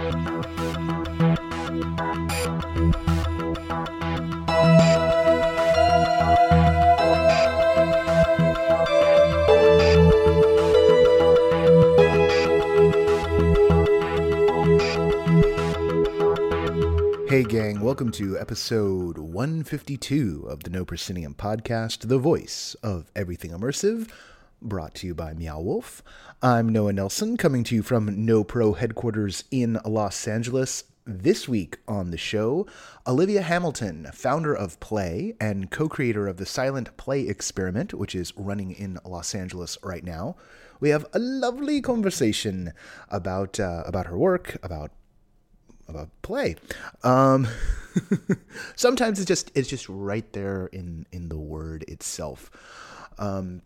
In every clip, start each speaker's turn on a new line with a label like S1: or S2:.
S1: Hey, gang, welcome to episode 152 of the No Proscenium podcast, the voice of everything immersive, brought to you by Meow Wolf. I'm Noah Nelson, coming to you from No Pro headquarters in Los Angeles. This week on the show, Olivia Hamilton, founder of Play and co creator of the Silent Play Experiment, which is running in Los Angeles right now. We have a lovely conversation about uh, about her work, about about play. Um, sometimes it's just it's just right there in in the word itself. Um,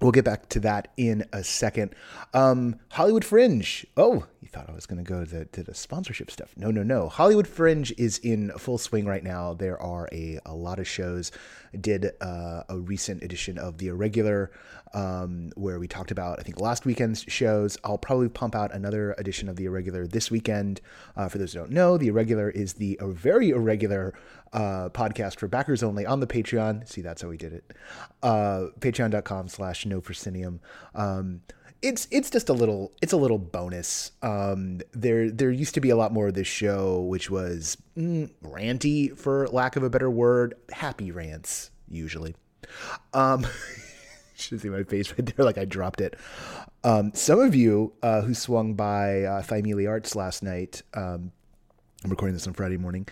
S1: we'll get back to that in a second. Um, Hollywood Fringe. Oh, you thought I was going to go to the, to the sponsorship stuff. No, no, no. Hollywood Fringe is in full swing right now. There are a, a lot of shows. I did uh, a recent edition of The Irregular um, where we talked about, I think, last weekend's shows. I'll probably pump out another edition of The Irregular this weekend. Uh, for those who don't know, The Irregular is the a very irregular uh, podcast for backers only on the Patreon. See, that's how we did it. Uh, Patreon.com slash no proscenium. Um, it's it's just a little it's a little bonus. Um, there there used to be a lot more of this show, which was mm, ranty for lack of a better word, happy rants usually. Um, should see my face right there, like I dropped it. Um, some of you uh, who swung by uh, Thymele Arts last night, um, I'm recording this on Friday morning,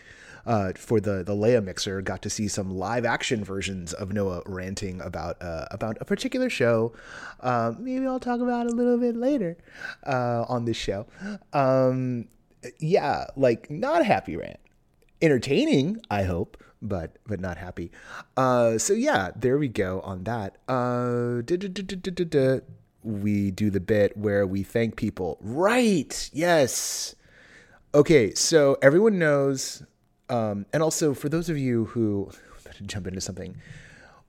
S1: uh, for the the Leia mixer, got to see some live action versions of Noah ranting about uh, about a particular show. Um, maybe I'll talk about a little bit later uh, on this show. Um, yeah, like not happy rant, entertaining, I hope, but but not happy. Uh, so yeah, there we go on that. Uh, we do the bit where we thank people. Right? Yes. Okay, so everyone knows um, and also, for those of you who to jump into something,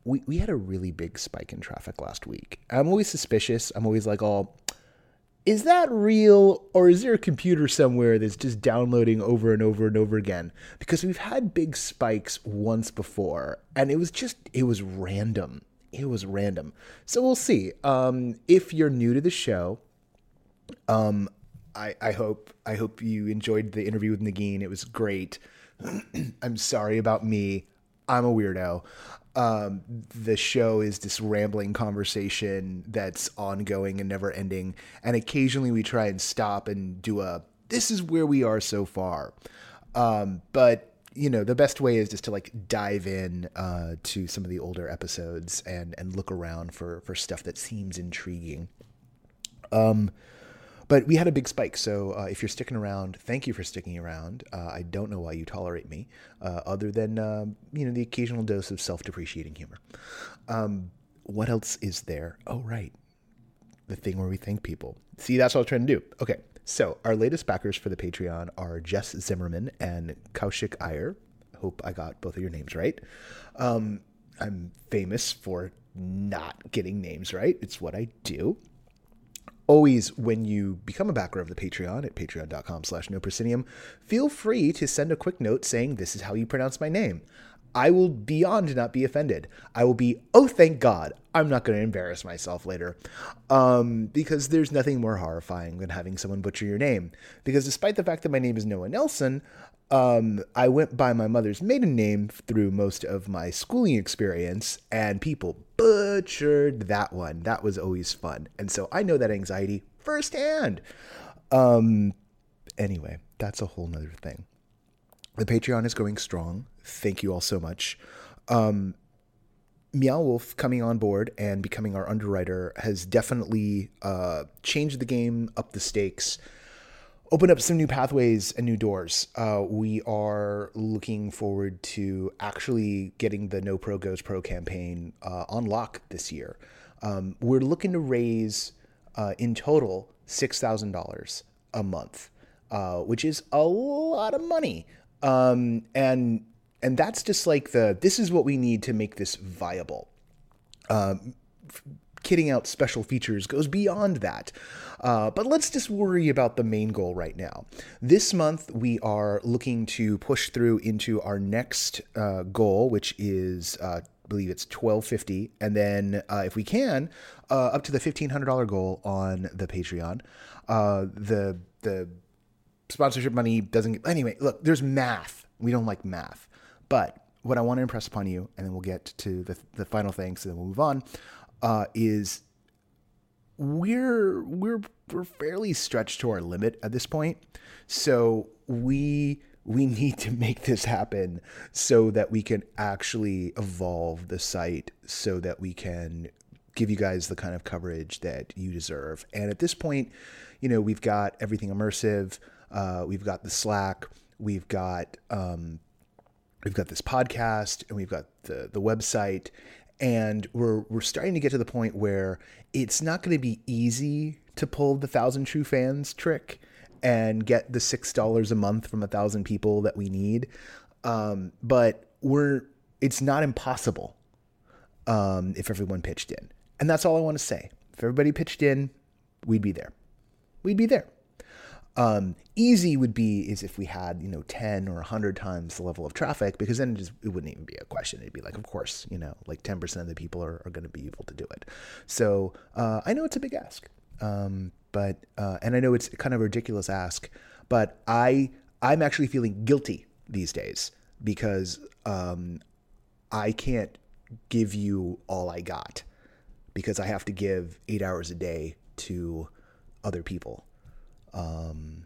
S1: we, we had a really big spike in traffic last week. I'm always suspicious. I'm always like, oh, is that real or is there a computer somewhere that's just downloading over and over and over again? Because we've had big spikes once before and it was just, it was random. It was random. So we'll see. Um, if you're new to the show, um, I, I hope I hope you enjoyed the interview with Nagin. It was great. I'm sorry about me. I'm a weirdo. Um, the show is this rambling conversation that's ongoing and never ending. And occasionally we try and stop and do a, this is where we are so far. Um, but you know, the best way is just to like dive in uh, to some of the older episodes and and look around for for stuff that seems intriguing. Um, but we had a big spike. So uh, if you're sticking around, thank you for sticking around. Uh, I don't know why you tolerate me, uh, other than uh, you know the occasional dose of self-depreciating humor. Um, what else is there? Oh, right, the thing where we thank people. See, that's what I was trying to do. Okay, so our latest backers for the Patreon are Jess Zimmerman and Kaushik Iyer. Hope I got both of your names right. Um, I'm famous for not getting names right. It's what I do always when you become a backer of the patreon at patreon.com slash no proscenium feel free to send a quick note saying this is how you pronounce my name. I will beyond not be offended. I will be oh thank god. I'm not going to embarrass myself later. Um, because there's nothing more horrifying than having someone butcher your name. Because despite the fact that my name is noah nelson um, I went by my mother's maiden name through most of my schooling experience, and people butchered that one. That was always fun. And so I know that anxiety firsthand. Um, anyway, that's a whole nother thing. The Patreon is going strong. Thank you all so much. Um, Meow Wolf coming on board and becoming our underwriter has definitely uh, changed the game, up the stakes opened up some new pathways and new doors. Uh, we are looking forward to actually getting the No Pro Goes Pro campaign uh, on lock this year. Um, we're looking to raise uh, in total $6,000 a month, uh, which is a lot of money. Um, and and that's just like the this is what we need to make this viable. Um, kidding out special features goes beyond that. Uh, but let's just worry about the main goal right now. This month, we are looking to push through into our next uh, goal, which is. Uh, I believe it's 1250 and then uh, if we can uh, up to the $1500 goal on the patreon uh, the the sponsorship money doesn't get anyway look there's math we don't like math but what i want to impress upon you and then we'll get to the, the final things and then we'll move on uh, is we're we're we're fairly stretched to our limit at this point. So we we need to make this happen so that we can actually evolve the site so that we can give you guys the kind of coverage that you deserve. And at this point, you know, we've got everything immersive. Uh, we've got the Slack. We've got um, we've got this podcast, and we've got the the website, and we're we're starting to get to the point where it's not going to be easy to pull the thousand true fans trick and get the six dollars a month from a thousand people that we need. Um, but we're it's not impossible um, if everyone pitched in. And that's all i want to say. If everybody pitched in we'd be there. We'd be there um, easy would be is if we had you know 10 or 100 times the level of traffic because then it, just, it wouldn't even be a question. It'd be like of course you know like 10% of the people are, are going to be able to do it. So uh, i know it's a big ask. Um, but uh, and i know it's kind of a ridiculous ask but i i'm actually feeling guilty these days because um, i can't give you all i got because i have to give eight hours a day to other people um,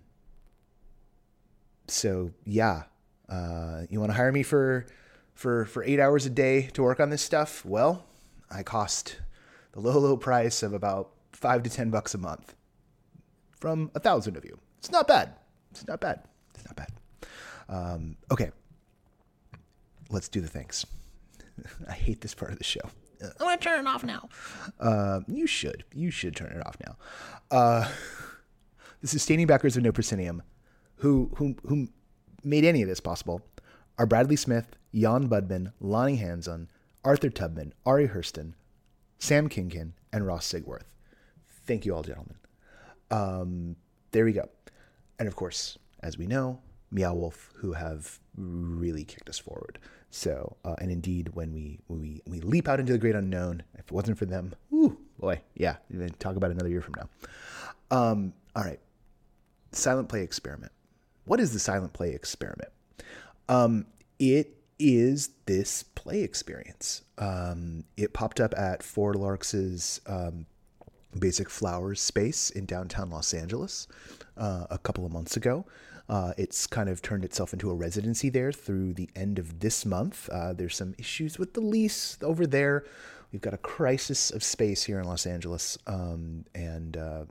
S1: so yeah, uh, you want to hire me for for for eight hours a day to work on this stuff? Well, I cost the low low price of about five to ten bucks a month from a thousand of you. It's not bad. It's not bad. It's not bad. Um, okay, let's do the things. I hate this part of the show. I'm gonna turn it off now. Uh, you should. You should turn it off now. Uh, the sustaining backers of No Proscenium, who who who made any of this possible, are Bradley Smith, Jan Budman, Lonnie Hanson, Arthur Tubman, Ari Hurston, Sam Kinkin, and Ross Sigworth. Thank you all, gentlemen. Um, there we go. And of course, as we know, Meow Wolf, who have really kicked us forward. So, uh, and indeed, when we we we leap out into the great unknown, if it wasn't for them, ooh, boy, yeah, talk about another year from now. Um, all right, silent play experiment. What is the silent play experiment? Um, it is this play experience. Um, it popped up at Four Larks' um, Basic Flowers space in downtown Los Angeles uh, a couple of months ago. Uh, it's kind of turned itself into a residency there through the end of this month. Uh, there's some issues with the lease over there. We've got a crisis of space here in Los Angeles, um, and uh,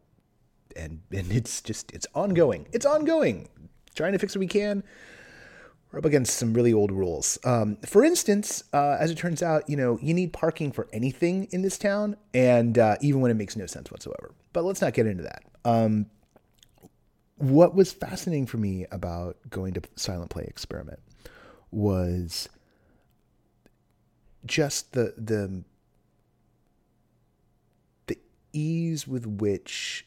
S1: and and it's just it's ongoing. It's ongoing. Trying to fix what we can. We're up against some really old rules. Um, for instance, uh, as it turns out, you know, you need parking for anything in this town, and uh, even when it makes no sense whatsoever. But let's not get into that. Um, what was fascinating for me about going to Silent Play Experiment was just the the the ease with which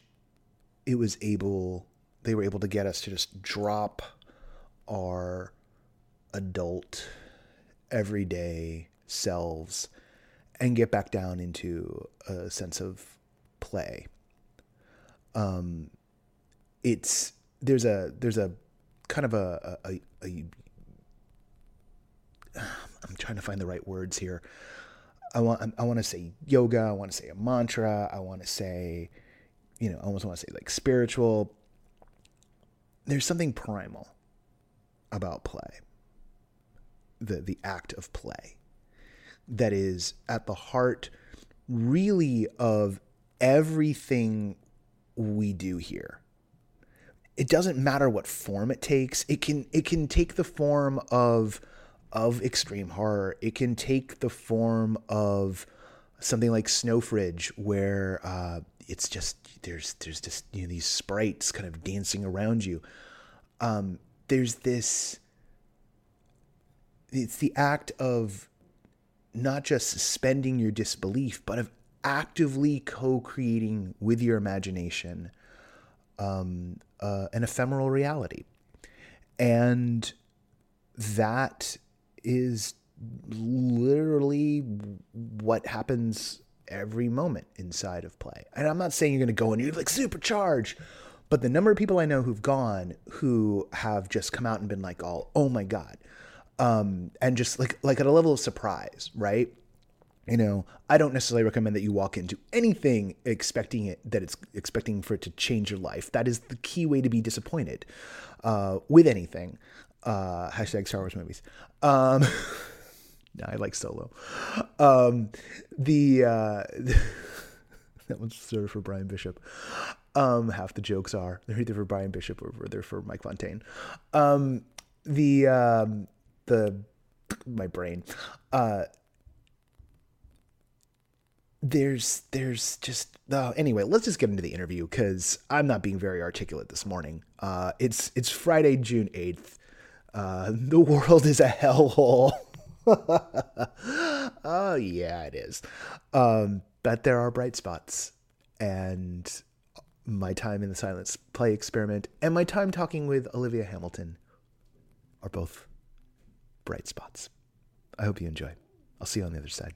S1: it was able they were able to get us to just drop our adult everyday selves and get back down into a sense of play um it's there's a there's a kind of a, a, a, a I'm trying to find the right words here. I want I want to say yoga. I want to say a mantra. I want to say you know, I almost want to say like spiritual. There's something primal about play. The the act of play that is at the heart really of everything we do here. It doesn't matter what form it takes. It can it can take the form of of extreme horror. It can take the form of something like Snowfridge, where uh, it's just there's there's just you know these sprites kind of dancing around you. Um, there's this. It's the act of not just suspending your disbelief, but of actively co-creating with your imagination um, uh, an ephemeral reality, and that is literally what happens every moment inside of play. And I'm not saying you're going to go and you're like supercharge, but the number of people I know who've gone who have just come out and been like, all, oh my God. Um, and just like, like at a level of surprise, right? You know, I don't necessarily recommend that you walk into anything expecting it, that it's expecting for it to change your life. That is the key way to be disappointed, uh, with anything. Uh, hashtag Star Wars movies. Um, no, I like Solo. Um, the uh, that one's sort of for Brian Bishop. Um, half the jokes are they're either for Brian Bishop or they're for Mike Fontaine. Um, the um, the my brain. Uh, there's there's just uh, anyway let's just get into the interview because i'm not being very articulate this morning uh, it's it's friday june 8th uh, the world is a hellhole oh yeah it is. Um, but there are bright spots and my time in the silence play experiment and my time talking with olivia hamilton are both bright spots. I hope you enjoy. I'll see you on the other side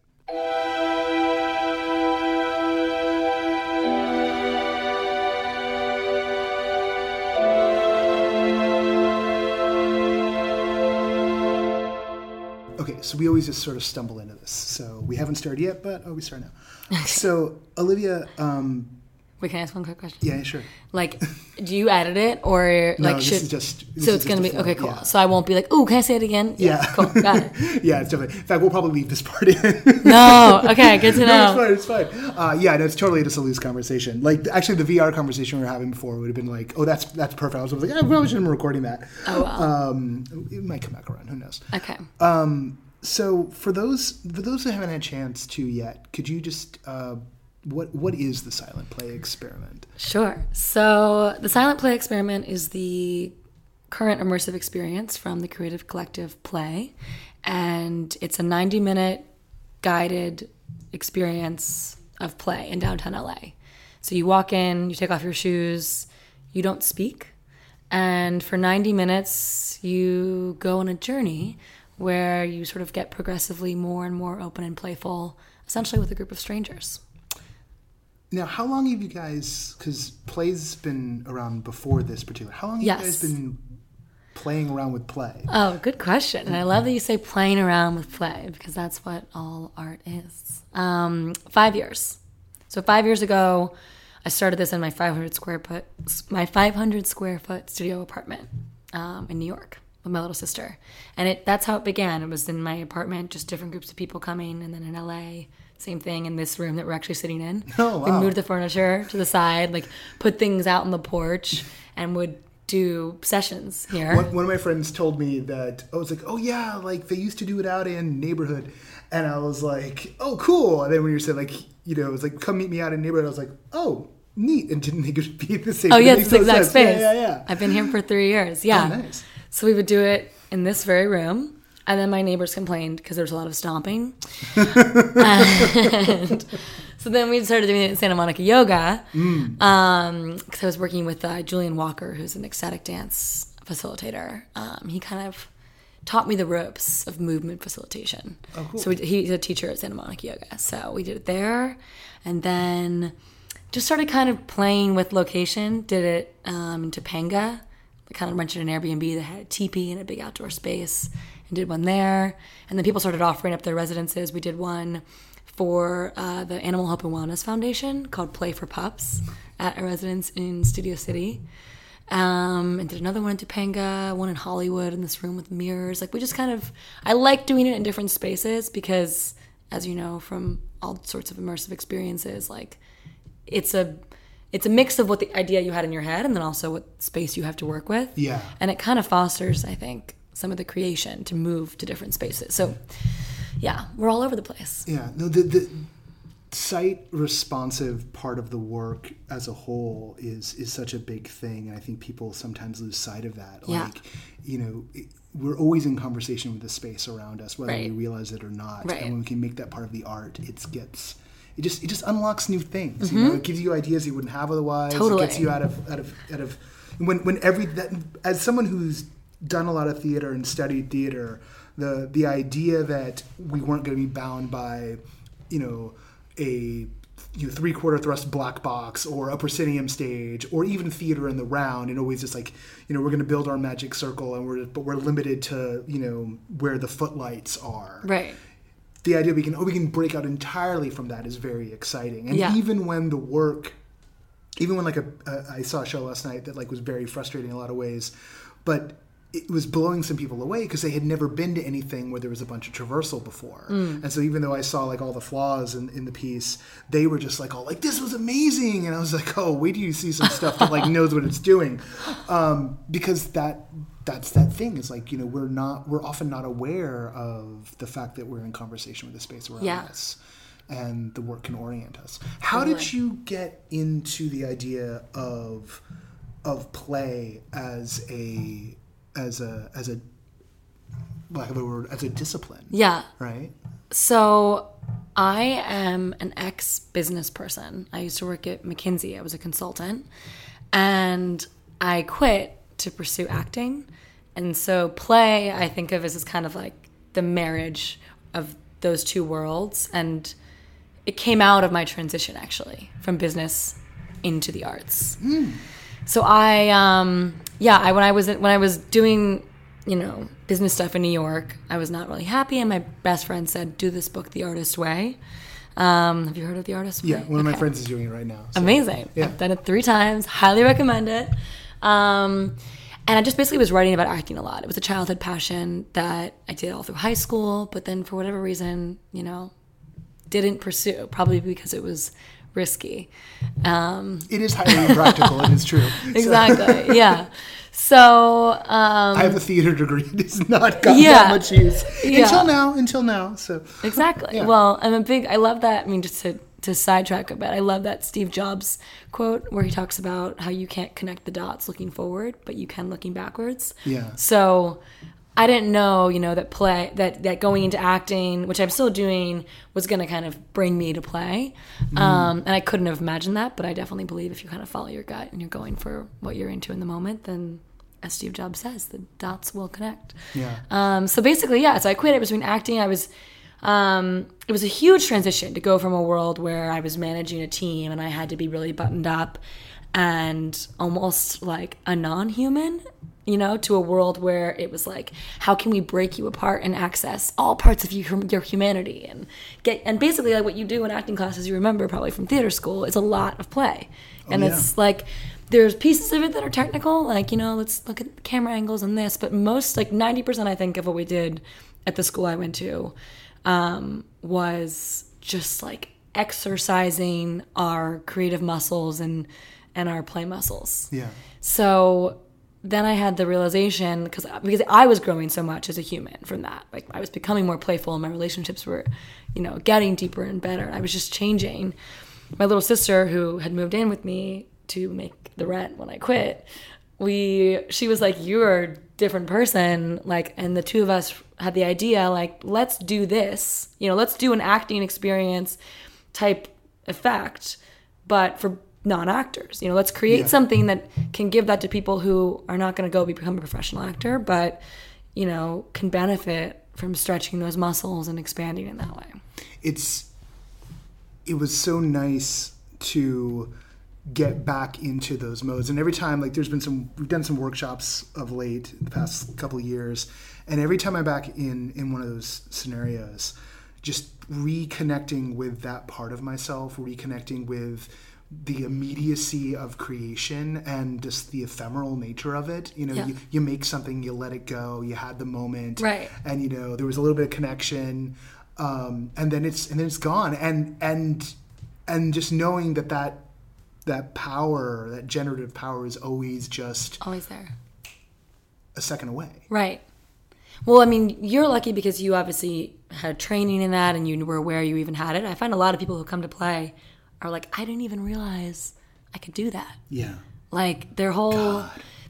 S1: Okay, so we always just sort of stumble into this. So we haven't started yet, but oh, we start now. so Olivia, um,
S2: Wait, can I ask one quick question?
S1: yeah, sure.
S2: Like, do you edit it or like
S1: this
S2: should?
S1: is just-
S2: so it's gonna be okay, cool.
S1: yeah.
S2: So I won't be like, oh, can I say it again?
S1: Yeah,
S2: cool, got it.
S1: yeah, it's definitely. In fact, we'll probably leave this part in.
S2: No, okay, good to know.
S1: No, it's fine. It's fine. Uh, yeah, no, it's totally just a loose conversation. Like, actually, the VR conversation we were having before would have been like, "Oh, that's that's perfect." I was like, "I probably shouldn't be recording that."
S2: Oh, wow.
S1: Um, it might come back around. Who knows?
S2: Okay.
S1: Um, so for those for those who haven't had a chance to yet, could you just uh, what what is the silent play experiment?
S2: Sure. So the silent play experiment is the current immersive experience from the Creative Collective Play, and it's a 90 minute guided experience of play in downtown LA. So you walk in, you take off your shoes, you don't speak, and for 90 minutes you go on a journey where you sort of get progressively more and more open and playful, essentially with a group of strangers.
S1: Now, how long have you guys? Because play's been around before this particular. How long have
S2: Yes.
S1: you guys been playing around with play?
S2: Oh, good question. And I love that you say playing around with play because that's what all art is. Um, five years. So five years ago, I started this in my 500 square foot my 500 square foot studio apartment um, in New York with my little sister, and it that's how it began. It was in my apartment, just different groups of people coming, and then in LA, same thing in this room that we're actually sitting in.
S1: Oh,
S2: We moved the furniture to the side, like put things out on the porch, and would do sessions here.
S1: One, one of my friends told me that I was like, "Oh yeah, like they used to do it out in neighborhood," and I was like, "Oh cool." And then when you said like, you know, it was like, "Come meet me out in neighborhood," I was like, "Oh neat," and didn't think it would be the same.
S2: Oh yeah, it's the exact
S1: sense.
S2: space.
S1: Yeah, yeah, yeah.
S2: I've been here for three years. Oh, yeah.
S1: Oh, nice.
S2: So we would do it in this very room. And then my neighbors complained because there was a lot of stomping. and so then we started doing it in Santa Monica Yoga because I was working with uh, Julian Walker, who's an ecstatic dance facilitator. Um, he kind of taught me the ropes of movement facilitation.
S1: Oh, cool.
S2: So we, he's a teacher at Santa Monica Yoga. So we did it there. And then just started kind of playing with location. Did it um, in Topanga. I kind of rented an Airbnb that had a teepee and a big outdoor space and did one there. And then people started offering up their residences. We did one for uh, the Animal Hope and Wellness Foundation called Play for Pups at a residence in Studio City. Um, and did another one in Topanga, one in Hollywood in this room with mirrors. Like we just kind of, I like doing it in different spaces because, as you know from all sorts of immersive experiences, like it's a it's a mix of what the idea you had in your head and then also what space you have to work with.
S1: Yeah.
S2: And it kind of fosters, I think, some of the creation to move to different spaces. So yeah, we're all over the place.
S1: Yeah, no, the, the site responsive part of the work as a whole is is such a big thing, and I think people sometimes lose sight of that.
S2: Yeah.
S1: Like, you know, it- we're always in conversation with the space around us, whether we realize it or not.
S2: Right.
S1: And when we can make that part of the art, it gets it just it just unlocks new things. You know, it gives you ideas you wouldn't have otherwise.
S2: Mm-hmm. Totally.
S1: It gets you out of out of out of when when every that, as someone who's done a lot of theater and studied theater, the the idea that we weren't going to be bound by, you know, a you know, three quarter thrust black box or a proscenium stage or even theater in the round and always just like you know we're going to build our magic circle and we're but we're limited to you know where the footlights are
S2: Right.
S1: the idea we can oh, we can break out entirely from that is very exciting. And
S2: Yeah.
S1: even when the work, even when like a, a I saw a show last night that like was very frustrating in a lot of ways, but it was blowing some people away because they had never been to anything where there was a bunch of traversal before. And so even though I saw like all the flaws in, in the piece, they were just like, oh, like this was amazing. And I was like, oh, wait do you see some stuff that like knows what it's doing. Um, because that that's that thing is like, you know, we're not, we're often not aware of the fact that we're in conversation with the space around
S2: Yeah.
S1: us and the work can orient us. How did you get into the idea of of play as a as a as a lack of a word as a discipline?
S2: Yeah.
S1: Right.
S2: So I am an ex business person. I used to work at McKinsey. I was a consultant. And I quit to pursue acting. And so play I think of as, as kind of like the marriage of those two worlds. And it came out of my transition actually from business into the arts. So I, um, yeah, I when I was when I was doing, you know, business stuff in New York, I was not really happy, and my best friend said, "Do this book, The Artist Way." Um, have you heard of The Artist Way?
S1: Yeah, one of my friends is doing it right now. so-
S2: Amazing.
S1: Yeah.
S2: I've done it three times. Highly recommend it. Um, and I just basically was writing about acting a lot. It was a childhood passion that I did all through high school, but then for whatever reason, you know, didn't pursue. Probably because it was risky. Um,
S1: It is highly impractical. it is true. So,
S2: exactly. yeah. So um,
S1: I have a theater degree. It has not got
S2: Yeah.
S1: that much use
S2: Yeah.
S1: until now. Until now. So
S2: exactly.
S1: Yeah.
S2: Well, I'm a big. I love that. I mean, just to to sidetrack a bit, I love that Steve Jobs quote where he talks about how you can't connect the dots looking forward, but you can looking backwards.
S1: Yeah.
S2: So. I didn't know, you know, that play that that going into acting, which I'm still doing, was going to kind of bring me to play, um, and I couldn't have imagined that. But I definitely believe if you kind of follow your gut and you're going for what you're into in the moment, then, as Steve Jobs says, the dots will connect.
S1: yeah.
S2: Um, so basically, yeah. So I quit. It was between acting. I was. Um, it was a huge transition to go from a world where I was managing a team and I had to be really buttoned up and almost like a non-human, you know, to a world where it was like, how can we break you apart and access all parts of your, your humanity and get and basically like what you do in acting classes, you remember probably from theater school, is a lot of play, and
S1: yeah.
S2: it's like there's pieces of it that are technical, like, you know, let's look at camera angles and this, but most, like 90%, I think, of what we did at the school I went to um, was just like exercising our creative muscles and and our play muscles.
S1: Yeah.
S2: So then I had the realization because uh, because I was growing so much as a human from that. Like I was becoming more playful, and my relationships were, you know, getting deeper and better. I was just changing. My little sister, who had moved in with me to make the rent when I quit, we she was like, "You're a different person." Like, and the two of us had the idea, like, let's do this. You know, let's do an acting experience type effect, but for non-actors. You know, let's create
S1: Yeah.
S2: something that can give that to people who are not going to go become a professional actor, but you know, can benefit from stretching those muscles and expanding in that way.
S1: it's it was so nice to get back into those modes and every time like there's been some we've done some workshops of late the past couple of years and every time i'm back in in one of those scenarios just reconnecting with that part of myself reconnecting with the immediacy of creation and just the ephemeral nature of it you know
S2: Yeah.
S1: you, you make something you let it go you had the moment
S2: Right.
S1: and you know there was a little bit of connection um, and then it's and then it's gone and and and just knowing that that that power that generative power is always just
S2: Always there.
S1: a second away
S2: Right. Well, I mean, you're lucky because you obviously had training in that and you were aware you even had it. I find a lot of people who come to play are like, I didn't even realize I could do that.
S1: yeah.
S2: Like their whole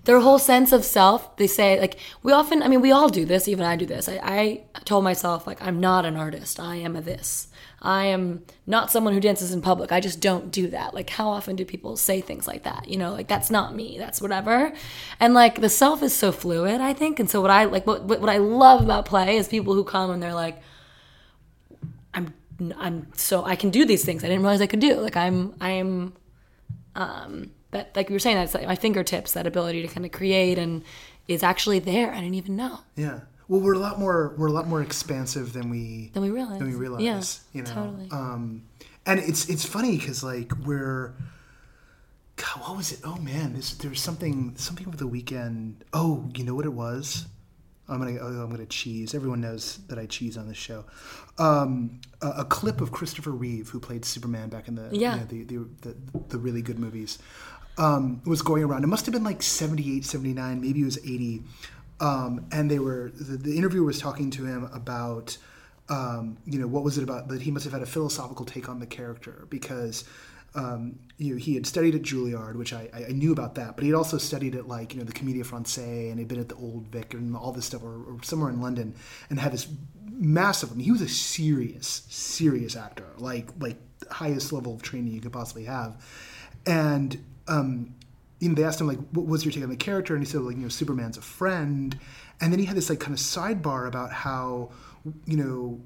S2: their whole sense of self they say like we often i mean we all do this even i do this. I, I told myself like i'm not an artist. I am a this. I am not someone who dances in public. I just don't do that. Like how often do people say things like that? You know like that's not me. That's whatever. And like the self is so fluid i think. And so what i like what, what i love about play is people who come and they're like i'm so i can do these things i didn't realize i could do like i'm i'm um that like you were saying that's like my fingertips that ability to kind of create and is actually there i didn't even know
S1: Yeah. Well, we're a lot more we're a lot more expansive than we
S2: Than we realize.
S1: Than we realize.
S2: Yeah,
S1: you know.
S2: totally.
S1: Um, and it's it's funny because like we're. God, what was it? Oh man, this, there was something something over the weekend. Oh, you know what it was? I'm gonna oh, I'm gonna cheese. Everyone knows that I cheese on this show. Um, a, a clip of Christopher Reeve, who played Superman back in the you know, the, the, the the really good movies, um, was going around. It must have been like 78, 79, maybe it was 80. Um, and they were the, the interviewer was talking to him about um, you know what was it about that he must have had a philosophical take on the character because um, you know he had studied at Juilliard, which I, I knew about that, but he had also studied at like you know the Comédie Française and he'd been at the Old Vic and all this stuff, or, or somewhere in London, and had this massive. I mean, he was a serious, serious actor, like like highest level of training you could possibly have, and um, you know, they asked him like, "What was your take on the character?" And he said, "Like, you know, Superman's a friend." And then he had this like kind of sidebar about how, you know,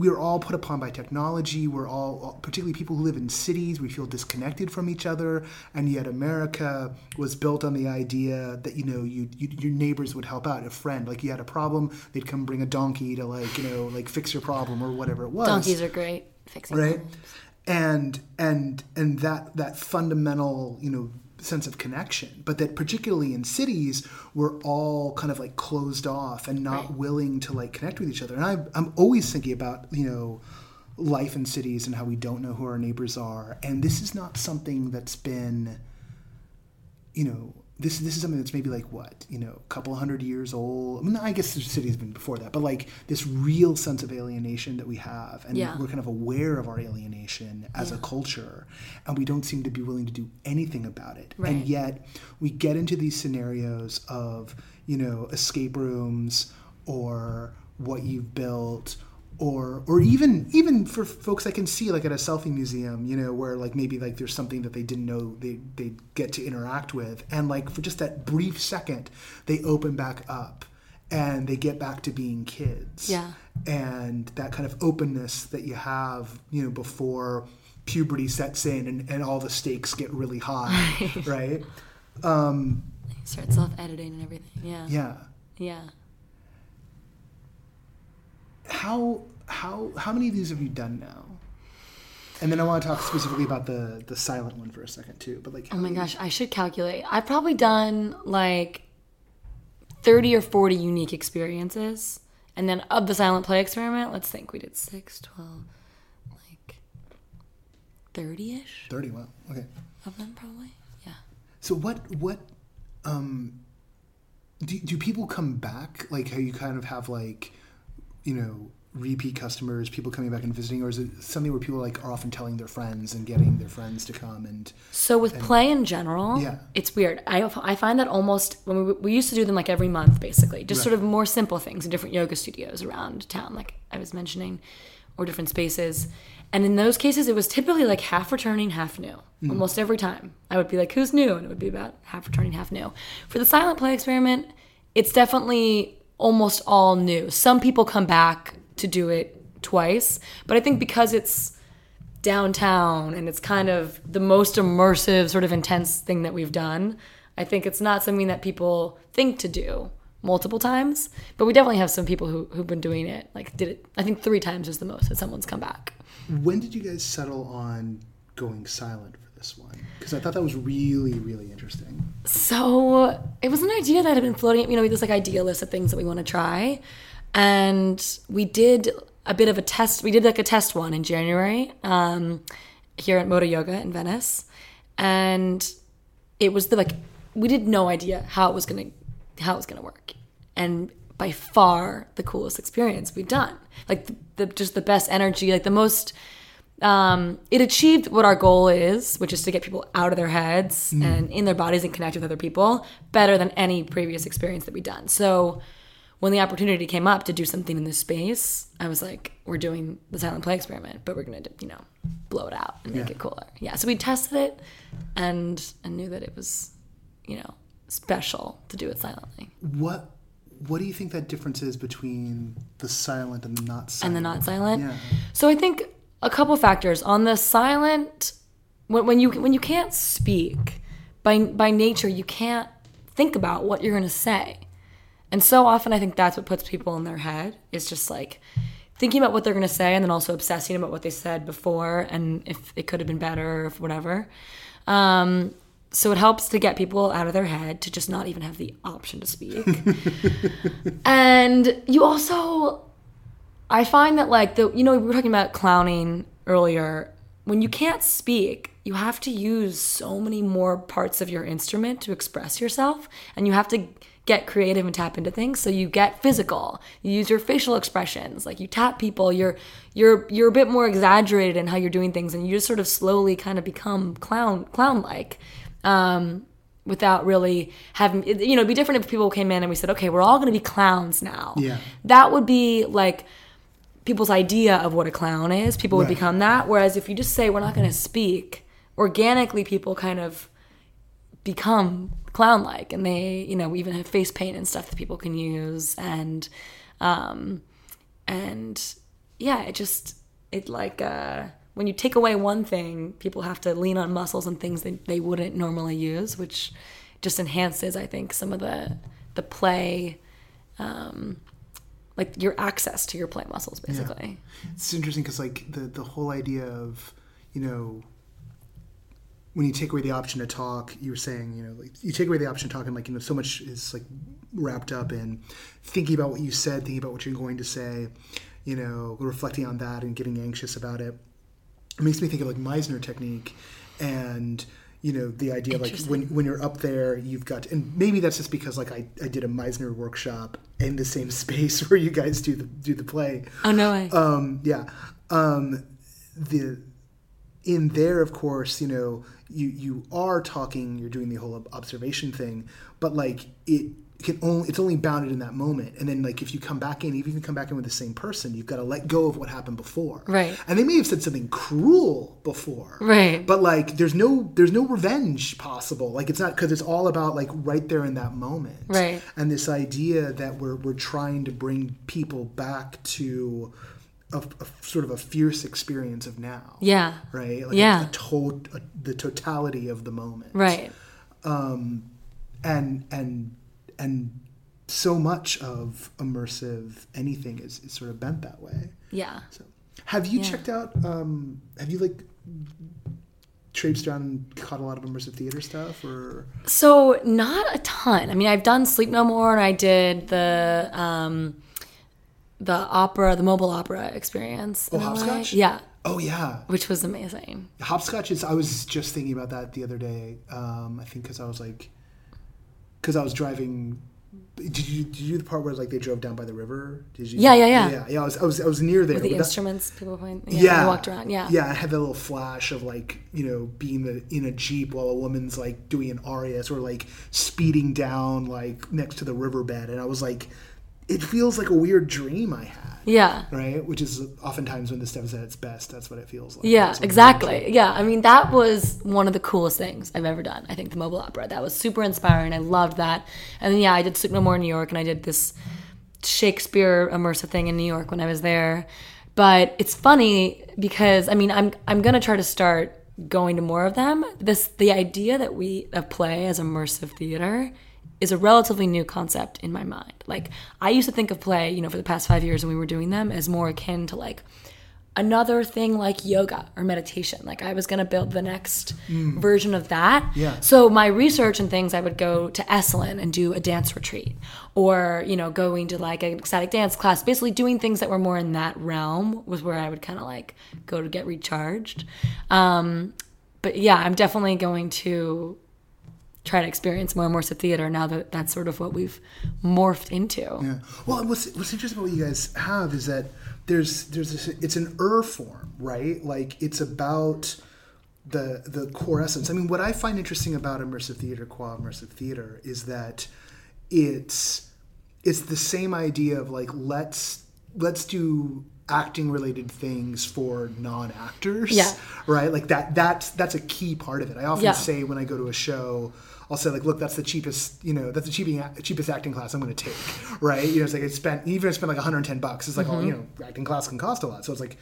S1: we're all put upon by technology. We're all, particularly people who live in cities, we feel disconnected from each other. And yet, America was built on the idea that you know, you, you your neighbors would help out. A friend, like you had a problem, they'd come bring a donkey to like you know, like fix your problem or whatever it was
S2: donkeys are great fixing
S1: right
S2: homes.
S1: and and and that that fundamental you know sense of connection but that particularly in cities we're all kind of like closed off and not
S2: Right.
S1: willing to like connect with each other and I, i'm always thinking about you know life in cities and how we don't know who our neighbors are and this is not something that's been you know, this this is something that's maybe like what you know, a couple hundred years old. I mean, I guess the city has been before that, but like this real sense of alienation that we have, and
S2: Yeah.
S1: we're kind of aware of our alienation as a culture, and we don't seem to be willing to do anything about it.
S2: Right.
S1: And yet, we get into these scenarios of you know escape rooms or what you've built or or even even for folks I can see like at a selfie museum, you know, where like maybe like there's something that they didn't know they they get to interact with, and like for just that brief second, they open back up and they get back to being kids.
S2: Yeah.
S1: And that kind of openness that you have, you know, before puberty sets in and, and all the stakes get really high, right?
S2: Um start self-editing and everything yeah
S1: Yeah.
S2: yeah
S1: how how how many of these have you done now? And then I want to talk specifically about the the silent one for a second too. But like,
S2: oh my gosh i should calculate i've probably done like 30 or 40 unique experiences and then of the silent play experiment let's think we did 6 12 like 30ish
S1: thirty. Wow. Okay.
S2: of them probably yeah
S1: So what what um do do people come back like how you kind of have like you know repeat customers people coming back and visiting or is it something where people like are often telling their friends and getting their friends to come and
S2: So with play in general,
S1: Yeah.
S2: it's weird. I, I find that almost when we, we used to do them like every month, basically, just sort of more simple things in different yoga studios around town, like I was mentioning, or different spaces. And in those cases, it was typically like half returning, half new. Hmm. Almost every time, I would be like, "Who's new?" and it would be about half returning, half new. For the silent play experiment, it's definitely almost all new. Some people come back to do it twice, but I think because it's downtown and it's kind of the most immersive sort of intense thing that we've done i think it's not something that people think to do multiple times but we definitely have some people who, who've been doing it like did it i think three times is the most that someone's come back.
S1: When did you guys settle on going silent for this one? Because I thought that was really really interesting.
S2: so it was an idea that had been floating you know we this like idea list of things that we want to try and we did a bit of a test we did like a test one in january um, here at moto yoga in venice. And it was the like we did no idea how it was gonna how it was gonna work. And by far the coolest experience we've done. Like the, the just the best energy like the most um, it achieved what our goal is, which is to get people out of their heads and in their bodies and connect with other people better than any previous experience that we've done. So when the opportunity came up to do something in this space, I was like, we're doing the silent play experiment, but we're gonna, you know, blow it out and make
S1: Yeah.
S2: it cooler. Yeah. So we tested it and and knew that it was, you know, special to do it silently.
S1: What What do you think that difference is between the silent and the not silent?
S2: and the not silent.
S1: Yeah.
S2: So I think a couple factors on the silent when, when you when you can't speak by by nature you can't think about what you're going to say. And so often I think that's what puts people in their head is just like thinking about what they're going to say and then also obsessing about what they said before and if it could have been better or if whatever. Um, so it helps to get people out of their head to just not even have the option to speak. and you also I find that like the you know we were talking about clowning earlier. When you can't speak, you have to use so many more parts of your instrument to express yourself, and you have to get creative and tap into things. So you get physical. You use your facial expressions, like you tap people. You're you're you're a bit more exaggerated in how you're doing things, and you just sort of slowly kind of become clown clown like. Um, without really having you know it'd be different if people came in and we said okay we're all going to be clowns now
S1: Yeah.
S2: that would be like people's idea of what a clown is. People would
S1: Right.
S2: become that. Whereas if you just say we're not going to speak, organically people kind of become clown like and they, you know, even have face paint and stuff that people can use and um and yeah, it just it like uh when you take away one thing, people have to lean on muscles and things that they wouldn't normally use, which just enhances, I think, some of the the play um like your access to your play muscles basically.
S1: It's interesting because like the the whole idea of you know when you take away the option to talk, you were saying you know like you take away the option to talk and like you know so much is like wrapped up in thinking about what you said, thinking about what you're going to say, you know, reflecting on that and getting anxious about it. It makes me think of like Meisner technique and you know the idea like when when you're up there you've got and maybe that's just because like I, I did a Meisner workshop in the same space where you guys do the do the play
S2: Oh no way.
S1: um, yeah. Um, the in there, of course, you know, you you are talking, you're doing the whole observation thing, but like it can only it's only bounded in that moment, and then like if you come back in, even if you come back in with the same person, you've got to let go of what happened before,
S2: Right.
S1: And they may have said something cruel before,
S2: Right.
S1: But like, there's no there's no revenge possible. Like it's not because it's all about like right there in that moment,
S2: Right.
S1: and this idea that we're we're trying to bring people back to a, a sort of a fierce experience of now.
S2: yeah.
S1: Right. Like
S2: Yeah.
S1: A, a to- a, the totality of the moment.
S2: Right.
S1: Um, And and and so much of immersive anything is, is sort of bent that way.
S2: Yeah.
S1: So, have you
S2: Yeah.
S1: checked out? Um, have you like traipsed around and caught a lot of immersive theater stuff, or
S2: So not a ton. I mean, I've done Sleep No More, and I did the um, the opera, the mobile opera experience.
S1: Oh. Hopscotch?
S2: Yeah,
S1: oh yeah,
S2: which was amazing.
S1: Hopscotch is. I was just thinking about that the other day. Um, I think because I was like, because I was driving. Did you did you do the part where like they drove down by the river? Did you?
S2: Yeah, yeah, yeah.
S1: yeah. yeah I was I was I was near there.
S2: With the
S1: but that-
S2: instruments people playing. Yeah,
S1: yeah,
S2: I walked around. Yeah,
S1: yeah. I had that little flash of like you know being the, in a jeep while a woman's like doing an aria, or like speeding down like next to the riverbed, and I was like, it feels like a weird dream I had.
S2: yeah.
S1: Right, which is oftentimes when the stuff is at its best. That's what it feels like.
S2: Yeah,
S1: It's like a weird
S2: exactly. Yeah, I mean that was one of the coolest things I've ever done. I think the mobile opera that was super inspiring. I loved that. And then yeah, I did Sleep No More in New York, and I did this Shakespeare immersive thing in New York when I was there. But it's funny because I mean I'm I'm gonna try to start going to more of them. This the idea that we of play as immersive theater is a relatively new concept in my mind. Like I used to think of play, you know, for the past five years when we were doing them as more akin to like another thing like yoga or meditation. Like I was going to build the next version of that.
S1: Yeah.
S2: So my research and things, I would go to Esalen and do a dance retreat, or you know, going to like an ecstatic dance class. Basically, doing things that were more in that realm was where I would kind of like go to get recharged. Um, but yeah, I'm definitely going to try to experience more and more immersive theater now that that's sort of what we've morphed into.
S1: Yeah. Well, what's what's interesting about what you guys have is that there's there's this, it's an er form, right? Like it's about the the core essence. I mean, what I find interesting about immersive theater, qua immersive theater, is that it's it's the same idea of like let's let's do acting related things for non-actors
S2: Yeah.
S1: right like that that's that's a key part of it i often
S2: Yeah.
S1: say when i go to a show i'll say like look that's the cheapest you know that's the cheapest, cheapest acting class i'm going to take right? You know it's like i spent even if i spent like 110 bucks it's like oh you mm-hmm. know acting class can cost a lot. So it's like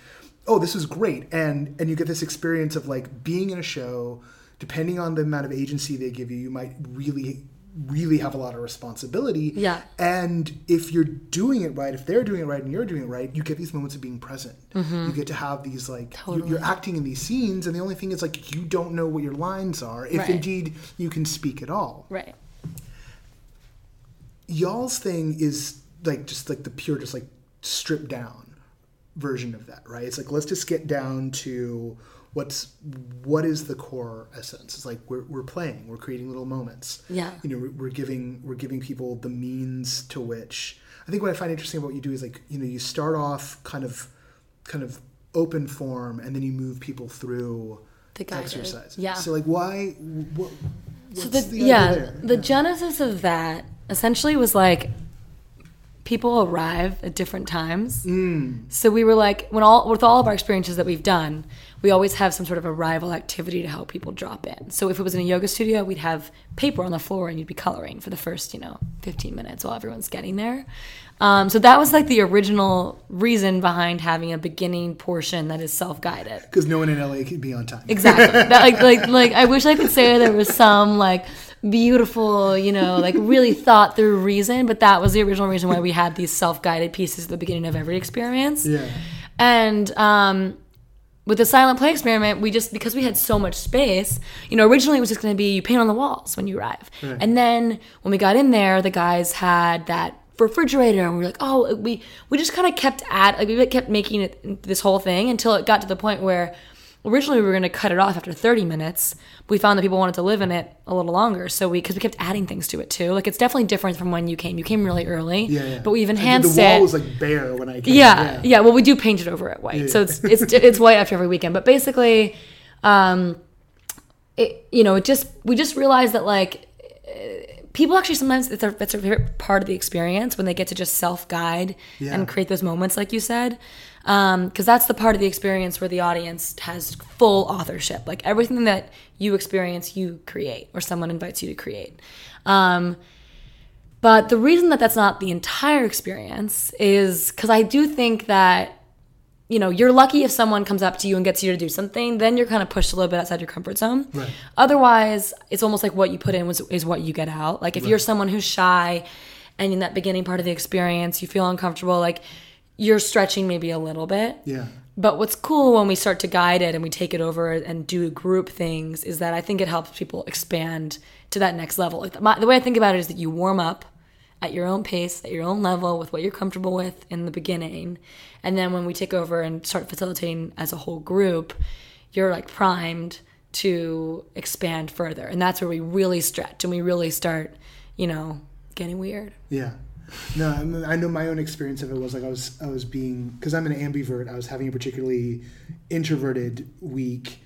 S1: oh this is great. And and you get this experience of like being in a show depending on the amount of agency they give you you might really really have a lot of responsibility
S2: Yeah.
S1: and if you're doing it right, if they're doing it right and you're doing it right, you get these moments of being present. Mm-hmm. You get to have these like you're, you're acting in these scenes, and the only thing is like you don't know what your lines are, if
S2: Right.
S1: indeed you can speak at all.
S2: Right.
S1: Y'all's thing is like just like the pure, just like stripped down version of that, right? It's like let's just get down to what's what is the core essence. It's like we're, we're playing, we're creating little moments.
S2: Yeah.
S1: you know, we're, we're giving we're giving people the means to which I think what I find interesting about what you do is like you know you start off kind of kind of open form and then you move people through
S2: The
S1: exercises.
S2: yeah.
S1: So like why what what's
S2: So the,
S1: the
S2: yeah,
S1: there?
S2: the genesis of that essentially was like people arrive at different times.
S1: Mm.
S2: So we were like, when all with all of our experiences that we've done, we always have some sort of arrival activity to help people drop in. So if it was in a yoga studio, we'd have paper on the floor and you'd be coloring for the first, you know, 15 minutes while everyone's getting there. Um, so that was like the original reason behind having a beginning portion that is self-guided.
S1: because no one in LA can be on time.
S2: Exactly. That, like, like, like, I wish I could say there was some like beautiful, you know, like really thought through reason, but that was the original reason why we had these self guided pieces at the beginning of every experience.
S1: Yeah.
S2: And um, with the silent play experiment, we just because we had so much space, you know, originally it was just going to be you paint on the walls when you arrive, and then when we got in there, the guys had that refrigerator, and we were like, oh, we we just kind of kept at like we kept making it this whole thing until it got to the point where originally we were going to cut it off after 30 minutes but we found that people wanted to live in it a little longer so we because we kept adding things to it too like it's definitely different from when you came you came really early
S1: Yeah, yeah.
S2: but we've enhanced
S1: the wall
S2: it
S1: was like bare when I came.
S2: yeah, yeah, Well, we do paint it over it white, so it's it's it's white after every weekend. But basically, um, it you know it just we just realized that like uh, people actually sometimes it's their that's their favorite part of the experience when they get to just self guide
S1: Yeah.
S2: and create those moments, like you said, because that's the part of the experience where the audience has full authorship. Like everything that you experience, you create, or someone invites you to create. Um, but the reason that that's not the entire experience is because I do think that, you know, you're lucky if someone comes up to you and gets you to do something, then you're kind of pushed a little bit outside your comfort zone.
S1: Right.
S2: Otherwise, it's almost like what you put in was, is what you get out. Like if you're someone who's shy and in that beginning part of the experience, you feel uncomfortable, like you're stretching maybe a little bit.
S1: Yeah.
S2: But what's cool when we start to guide it and we take it over and do group things is that I think it helps people expand to that next level. The way I think about it is that you warm up at your own pace, at your own level, with what you're comfortable with in the beginning, and then when we take over and start facilitating as a whole group, you're like primed to expand further, and that's where we really stretch and we really start, you know, getting weird.
S1: Yeah. No, I know my own experience of it was like I was I was being because I'm an ambivert. I was having a particularly introverted week,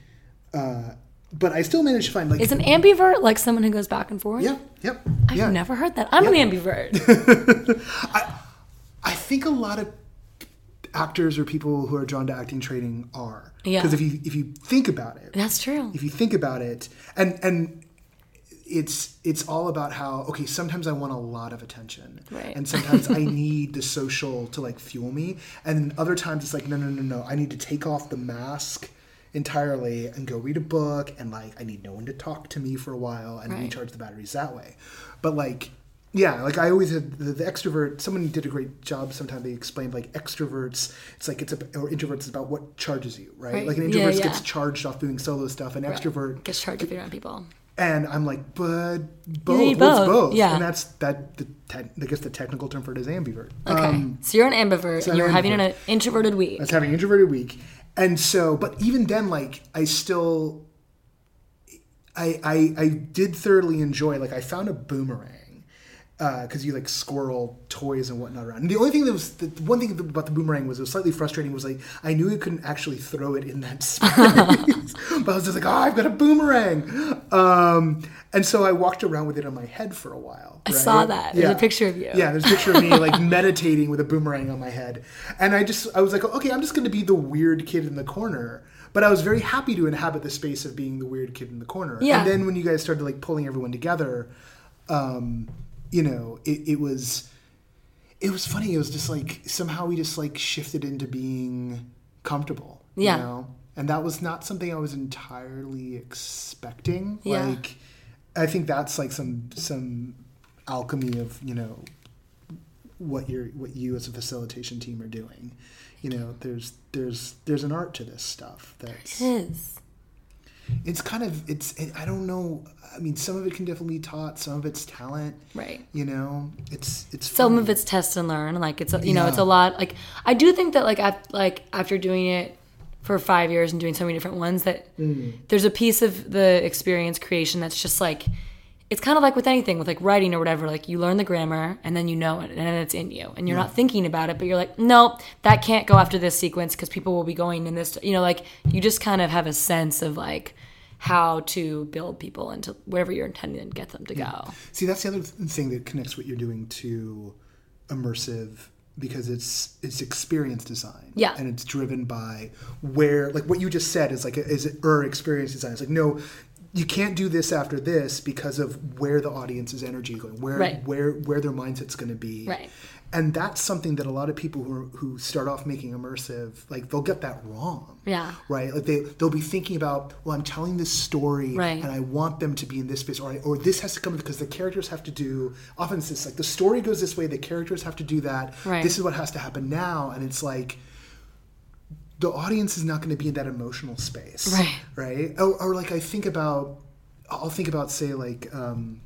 S1: uh, but I still managed to find like
S2: Is an ambivert like someone who goes back and forth?
S1: yeah, yep,
S2: I've
S1: yeah.
S2: never heard that. I'm an ambivert.
S1: I think a lot of actors or people who are drawn to acting training are
S2: Yeah.
S1: because if you if you think about it,
S2: That's true.
S1: if you think about it and and it's it's all about how okay sometimes i want a lot of attention
S2: Right.
S1: and sometimes i need the social to like fuel me and then other times it's like no no no no i need to take off the mask entirely and go read a book and like i need no one to talk to me for a while and
S2: Right.
S1: recharge the batteries that way but like yeah like i always had the, the extrovert someone did a great job sometime they explained like extroverts it's like it's a, or introverts is about what charges you right,
S2: Right.
S1: like an introvert
S2: yeah.
S1: gets charged off doing solo stuff an extrovert
S2: gets charged if you're around people.
S1: And I'm like, but both. What's
S2: both,
S1: both?
S2: yeah.
S1: And that's that. The te- I guess the technical term for it is ambivert.
S2: Okay.
S1: Um,
S2: so you're an ambivert
S1: so
S2: and you're
S1: I'm
S2: having an introverted week.
S1: I was having an introverted week, and so, but even then, like, I still, I, I I did thoroughly enjoy. Like I found a boomerang because you like squirrel toys and whatnot around. And the only thing that was the one thing about the boomerang was it was slightly frustrating. Was like I knew you couldn't actually throw it in that space, but I was just like, oh, I've got a boomerang. Um, and so I walked around with it on my head for a while.
S2: I saw that. There's a picture of you.
S1: Yeah, there's a picture of me like meditating with a boomerang on my head. And I just I was like, okay, I'm just going to be the weird kid in the corner. But I was very happy to inhabit the space of being the weird kid in the corner.
S2: Yeah.
S1: And then when you guys started like pulling everyone together, um, you know, it, it was it was funny. It was just like somehow we just like shifted into being comfortable.
S2: Yeah.
S1: You know? And that was not something I was entirely expecting.
S2: Yeah.
S1: Like I think that's like some some alchemy of, you know, what you're what you as a facilitation team are doing. You know, there's there's there's an art to this stuff that's. It's kind of it's it, I don't know. I mean, some of it can definitely be taught. Some of it's talent.
S2: Right.
S1: You know, it's it's
S2: Some
S1: funny.
S2: of it's test and learn. Like it's you know it's a lot. Like I do think that like af like after doing it for five years and doing so many different ones that
S1: Mm.
S2: there's a piece of the experience creation that's just like it's kind of like with anything with like writing or whatever like you learn the grammar and then you know it and then it's in you and you're not thinking about it but you're like no that can't go after this sequence because people will be going in this you know like you just kind of have a sense of like how to build people into wherever you're intending to get them to go
S1: See, that's the other thing that connects what you're doing to immersive because it's it's experience design.
S2: Yeah.
S1: And it's driven by where like what you just said is like a, is it er experience design. It's like no you can't do this after this because of where the audience's energy is going, where
S2: Right.
S1: where where their mindset's going to be.
S2: Right.
S1: And that's something that a lot of people who are, who start off making immersive, like they'll get that wrong.
S2: Yeah.
S1: Right. Like they they'll be thinking about, well, I'm telling this story,
S2: Right.
S1: and I want them to be in this space, or I, or this has to come because the characters have to do. Often it's just like the story goes this way, the characters have to do that.
S2: Right.
S1: This is what has to happen now, and it's like the audience is not going to be in that emotional space,
S2: Right.
S1: Right. Or, or like I think about, I'll think about say like um,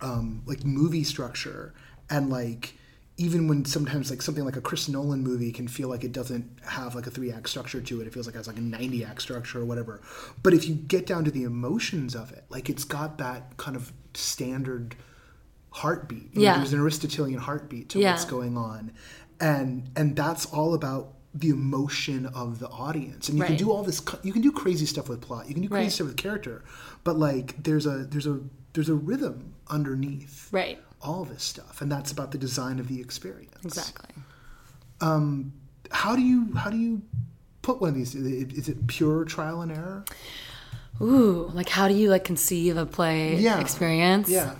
S1: um, like movie structure and like even when sometimes like something like a Chris Nolan movie can feel like it doesn't have like a three act structure to it. It feels like it has like a ninety act structure or whatever. But if you get down to the emotions of it, like it's got that kind of standard heartbeat. You know,
S2: Yeah.
S1: there's an Aristotelian heartbeat to
S2: Yeah.
S1: what's going on, and and that's all about the emotion of the audience. And you can do all this. You can do crazy stuff with plot. You can do crazy
S2: Right.
S1: stuff with character, but like there's a there's a there's a rhythm underneath
S2: right
S1: all this stuff, and that's about the design of the experience.
S2: exactly um,
S1: How do you how do you put one of these? Is it pure trial and error?
S2: Ooh, like how do you like conceive a play
S1: Yeah.
S2: experience?
S1: Yeah,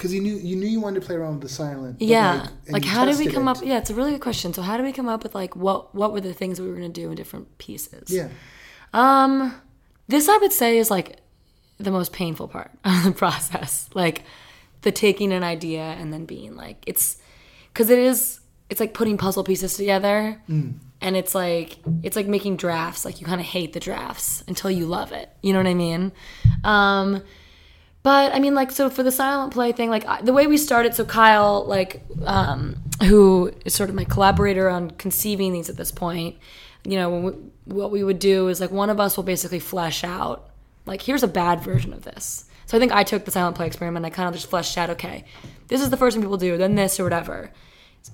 S1: because you knew you knew you wanted to play around with the silent.
S2: Yeah.
S1: and
S2: Like, how did we come
S1: it.
S2: up? Yeah, it's a really good question. So how did we come up with like what what were the things we were going to do in different pieces?
S1: Yeah,
S2: Um, this I would say is like the most painful part of the process. Like the taking an idea and then being like it's because it is it's like putting puzzle pieces together and it's like it's like making drafts like you kind of hate the drafts until you love it you know what i mean um but i mean like so for the silent play thing like I- the way we started so kyle like um who is sort of my collaborator on conceiving these at this point you know we, what we would do is like one of us will basically flesh out like here's a bad version of this. So i think i took the silent play experiment i kind of just fleshed out okay this is the first thing people do then this or whatever.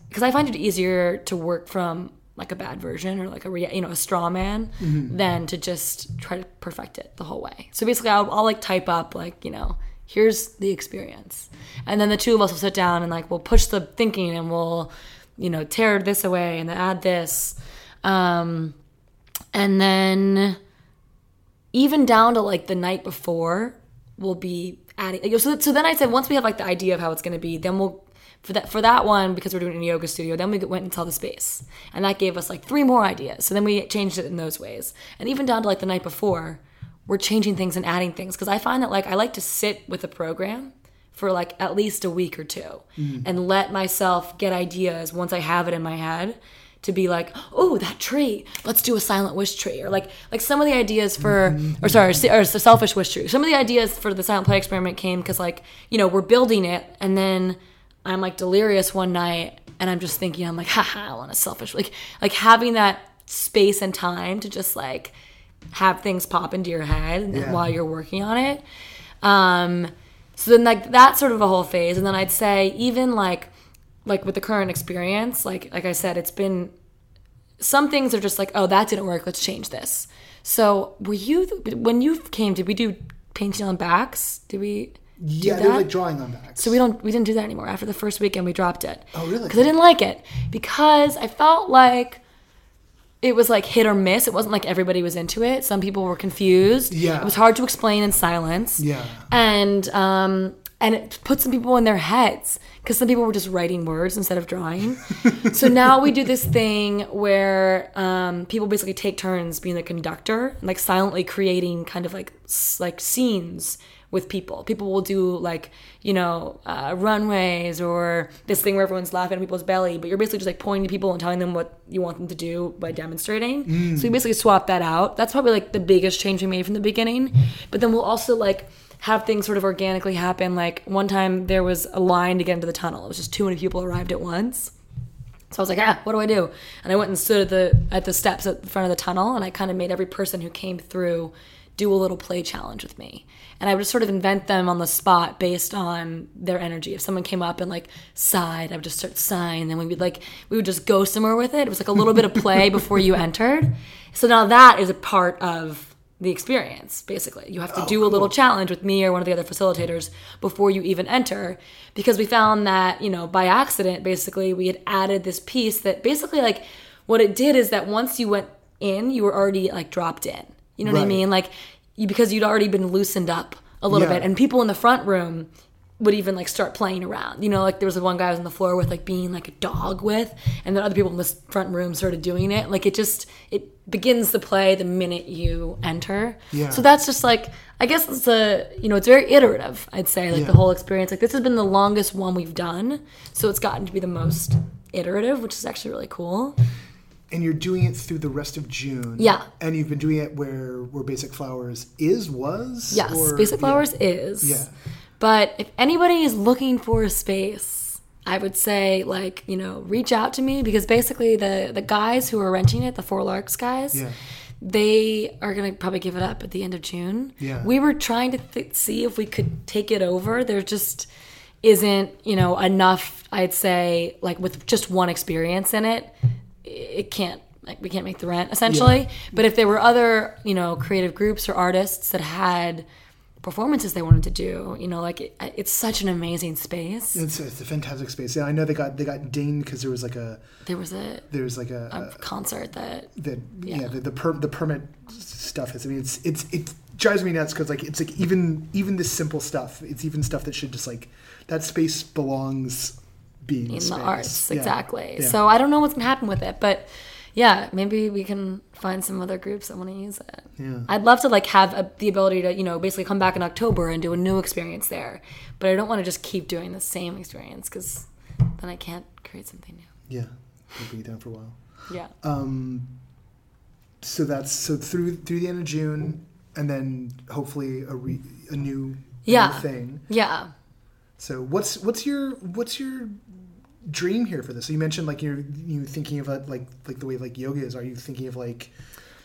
S2: Because I find it easier to work from like a bad version or like a you know a straw man than to just try to perfect it the whole way. So basically, I'll, I'll like type up like you know here's the experience, and then the two of us will sit down and like we'll push the thinking and we'll you know tear this away and then add this, um, and then even down to like the night before we'll be adding so, so then i said once we have like the idea of how it's going to be then we'll for that for that one because we're doing it in a yoga studio then we went and saw the space. And that gave us like three more ideas. So then we changed it in those ways. And even down to like the night before we're changing things and adding things. Because i find that like i like to sit with a program for like at least a week or two mm. and let myself get ideas once i have it in my head to be like, oh, that tree. Let's do a silent wish tree, or like like some of the ideas for, or mm-hmm. sorry, or the selfish wish tree. Some of the ideas for the silent play experiment came because like you know we're building it, and then I'm like delirious one night, and I'm just thinking, I'm like, haha, I want a selfish like like having that space and time to just like have things pop into your head
S1: Yeah.
S2: while you're working on it. Um, so then like that's sort of a whole phase, and then I'd say even like like with the current experience, like like I said, it's been some things are just like, oh, that didn't work. Let's change this. So were you when you came? Did we do painting on backs? Did we?
S1: Yeah,
S2: that?
S1: they're like drawing on backs.
S2: So we don't we didn't do that anymore. After the first weekend, we dropped it.
S1: Oh, really?
S2: Because I didn't like it because I felt like it was like hit or miss. It wasn't like everybody was into it. Some people were confused.
S1: Yeah.
S2: it was hard to explain in silence.
S1: Yeah.
S2: and um and it put some people in their heads because some people were just writing words instead of drawing. so now we do this thing where um, people basically take turns being the conductor, like silently creating kind of like like scenes with people. People will do like you know uh, runways or this thing where everyone's laughing at people's belly, but you're basically just like pointing to people and telling them what you want them to do by demonstrating. So we basically swap that out. That's probably like the biggest change we made from the beginning. But then we'll also like have things sort of organically happen. Like one time there was a line to get into the tunnel. It was just too many people arrived at once. So I was like, ah, what do I do? And I went and stood at the at the steps at the front of the tunnel, and I kind of made every person who came through do a little play challenge with me. And I would just sort of invent them on the spot based on their energy. If someone came up and like sighed, I would just start sighing, and then we would like we would just go somewhere with it. It was like a little bit of play before you entered. So now that is a part of the experience basically you have to oh, do a little challenge with me or one of the other facilitators before you even enter because we found that you know by accident basically we had added this piece that basically like what it did is that once you went in you were already like dropped in you know what i mean like because you'd already been loosened up a little
S1: Yeah.
S2: bit and people in the front room would even like start playing around. You know, like there was one guy who was on the floor with like being like a dog with, and then other people in the front room started doing it. Like it just it begins the play the minute you enter.
S1: Yeah.
S2: So that's just like I guess it's a you know it's very iterative. I'd say like
S1: Yeah.
S2: the whole experience. Like this has been the longest one we've done, so it's gotten to be the most iterative, which is actually really cool.
S1: And you're doing it through the rest of June.
S2: Yeah.
S1: And you've been doing it where where Basic Flowers is was.
S2: Yes,
S1: or-
S2: Basic
S1: yeah.
S2: Flowers is.
S1: Yeah.
S2: But if anybody is looking for a space, I would say like, you know, reach out to me because basically the the guys who are renting it, the Four Larks guys,
S1: Yeah.
S2: they are going to probably give it up at the end of June.
S1: Yeah.
S2: We were trying to th- see if we could take it over. There just isn't, you know, enough, I'd say, like with just one experience in it, it can't like we can't make the rent essentially. But if there were other, you know, creative groups or artists that had performances they wanted to do, you know, like it, it's such an amazing space.
S1: It's, it's a fantastic space. Yeah, I know they got they got dinged because there was like a
S2: There was a,
S1: there was like a,
S2: a concert that
S1: the yeah,
S2: Yeah.
S1: the the, per, the permit stuff is. I mean, it's it's it drives me nuts because like it's like even even this simple stuff. It's even stuff that should just like that space belongs being
S2: in the arts exactly
S1: Yeah.
S2: so i don't know what's gonna happen with it but yeah maybe we can find some other groups that want to use it
S1: Yeah.
S2: i'd love to like have a, the ability to you know basically come back in october and do a new experience there but i don't want to just keep doing the same experience because then i can't create something new
S1: yeah, we'll be down for a while.
S2: yeah
S1: Um, so that's so through through the end of June, and then hopefully a re, a new
S2: Yeah.
S1: new thing.
S2: yeah
S1: So what's what's your what's your dream here for this? So you mentioned like you're you thinking of it like like the way like yoga is. Are you thinking of like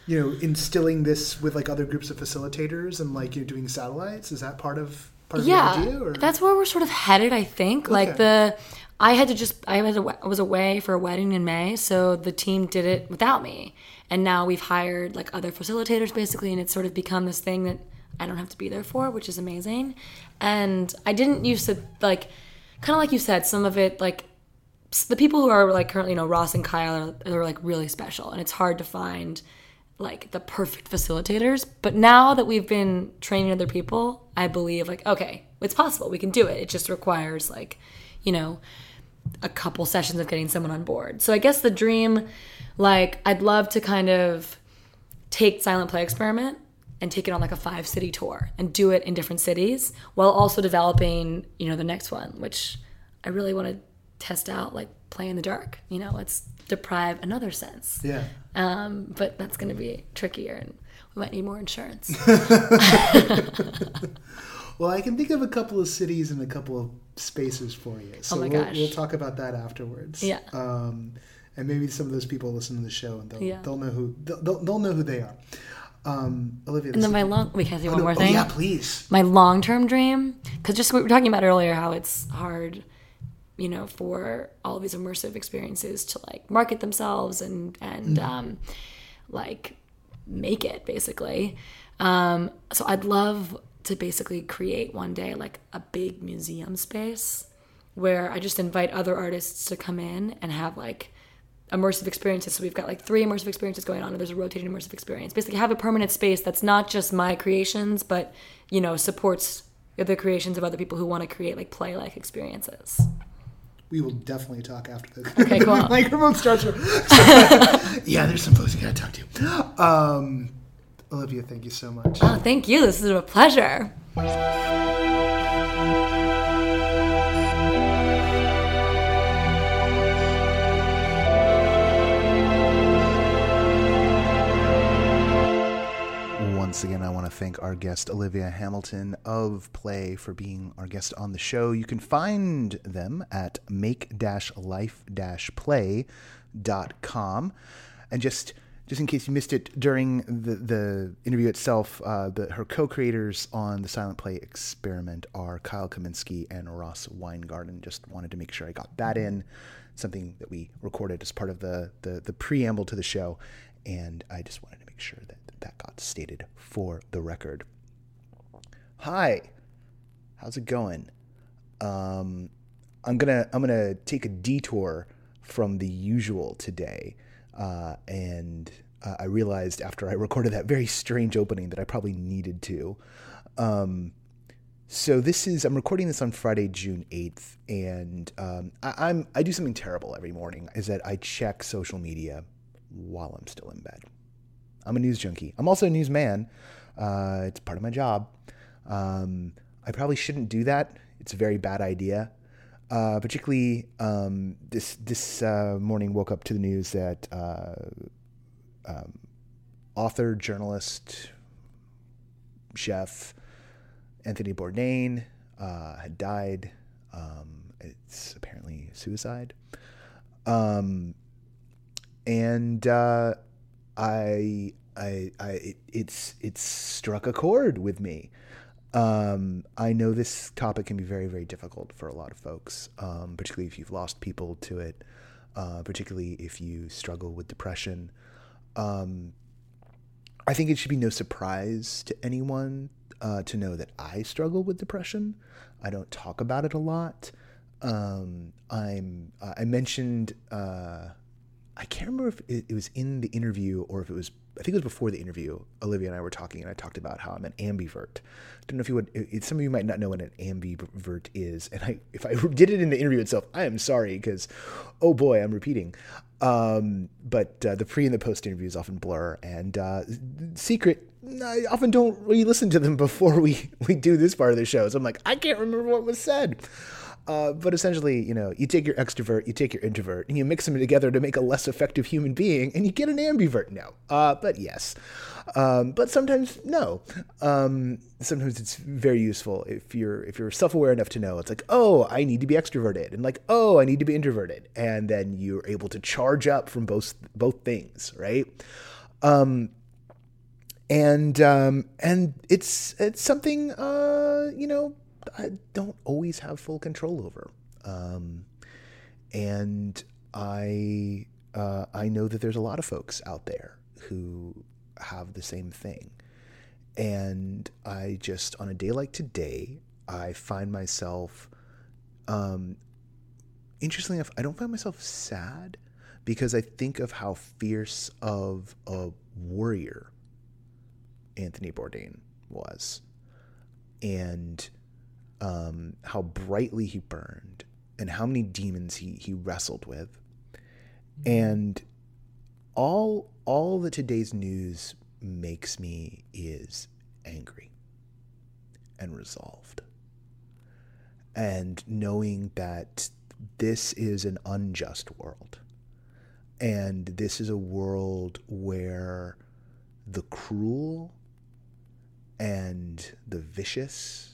S1: you know instilling this with like other groups of facilitators and like you're doing satellites? Is that part of part of
S2: yeah
S1: the idea? Or?
S2: that's where we're sort of headed i think like the i had to just i had a, I was away for a wedding in may so the team did it without me and now we've hired like other facilitators basically and it's sort of become this thing that i don't have to be there for which is amazing and i didn't used to like kind of like you said some of it like the people who are like currently you know ross and kyle are, are like really special and it's hard to find like the perfect facilitators. But now that we've been training other people i believe like okay it's possible we can do it. It just requires like you know a couple sessions of getting someone on board. So i guess the dream like i'd love to kind of take silent play experiment and take it on like a five city tour and do it in different cities while also developing you know the next one which i really want to test out like play in the dark you know let's deprive another sense
S1: yeah.
S2: um, but that's going to be trickier and we might need more insurance
S1: Well, I can think of a couple of cities and a couple of spaces for you. So
S2: Oh my
S1: we'll,
S2: gosh.
S1: we'll talk about that afterwards.
S2: Yeah.
S1: Um, and maybe some of those people listen to the show and they'll,
S2: Yeah.
S1: they'll know who they'll, they'll, know who they are.
S3: Um, Olivia,
S2: And then my long, we can I say one
S3: oh,
S2: more
S3: oh,
S2: thing.
S3: yeah, please.
S2: my long term dream because just we were talking about earlier how it's hard you know for all these immersive experiences to like market themselves and and um, like make it basically um, so i'd love to basically create one day like a big museum space where i just invite other artists to come in and have like immersive experiences. So we've got like three immersive experiences going on, and there's a rotating immersive experience. Basically, have a permanent space that's not just my creations, but you know supports the creations of other people who want to create like play-like experiences.
S3: We will definitely talk after this.
S2: Okay, cool.
S3: the microphone starts. yeah, there's some folks you gotta talk to. Um, Olivia, thank you so much.
S2: Oh, thank you. This is a pleasure.
S1: Once again, I want to thank our guest, Olivia Hamilton of Play, for being our guest on the show. You can find them at make life play.com. And just just in case you missed it during the, the interview itself, uh, the, her co creators on the Silent Play experiment are Kyle Kaminsky and Ross Weingarten. Just wanted to make sure I got that in. Something that we recorded as part of the, the, the preamble to the show. And I just wanted to make sure that that got stated for the record. Hi, how's it going? Um, I'm gonna I'm gonna take a detour from the usual today, uh, and uh, I realized after I recorded that very strange opening that I probably needed to. Um, so this is I'm recording this on Friday, June eighth, and um, I, I'm I do something terrible every morning. Is that I check social media while I'm still in bed. I'm a news junkie. I'm also a newsman. Uh, it's part of my job. Um, I probably shouldn't do that. It's a very bad idea. Uh, particularly um, this this uh, morning, woke up to the news that uh, um, author, journalist, chef Anthony Bourdain uh, had died. Um, it's apparently suicide. Um, and uh, I, I, I, it, it's it's struck a chord with me. Um, I know this topic can be very, very difficult for a lot of folks, um, particularly if you've lost people to it, uh, particularly if you struggle with depression. Um, I think it should be no surprise to anyone uh, to know that I struggle with depression. I don't talk about it a lot. Um, I'm. I mentioned. Uh, I can't remember if it, was in the interview or if it was. I think it was before the interview. Olivia and I were talking, and I talked about how I'm an ambivert. I Don't know if you would. It, some of you might not know what an ambivert is, and I, if I did it in the interview itself, I am sorry because, oh boy, I'm repeating. Um, but uh, the pre and the post interviews often blur, and uh, secret. I often don't really listen to them before we we do this part of the show. So I'm like, I can't remember what was said. Uh, but essentially, you know, you take your extrovert, you take your introvert, and you mix them together to make a less effective human being, and you get an ambivert. No, uh, but yes, um, but sometimes no. Um, sometimes it's very useful if you're if you're self-aware enough to know it's like, oh, I need to be extroverted, and like, oh, I need to be introverted, and then you're able to charge up from both both things, right? Um, and um, and it's it's something uh, you know I don't always have full control over. Um, and I uh, I know that there's a lot of folks out there who have the same thing. And I just on a day like today, I find myself um, interestingly enough, I don't find myself sad because I think of how fierce of a warrior Anthony Bourdain was. And um, how brightly he burned and how many demons he, he wrestled with. And all all that today's news makes me is angry and resolved. And knowing that this is an unjust world. And this is a world where the cruel and the vicious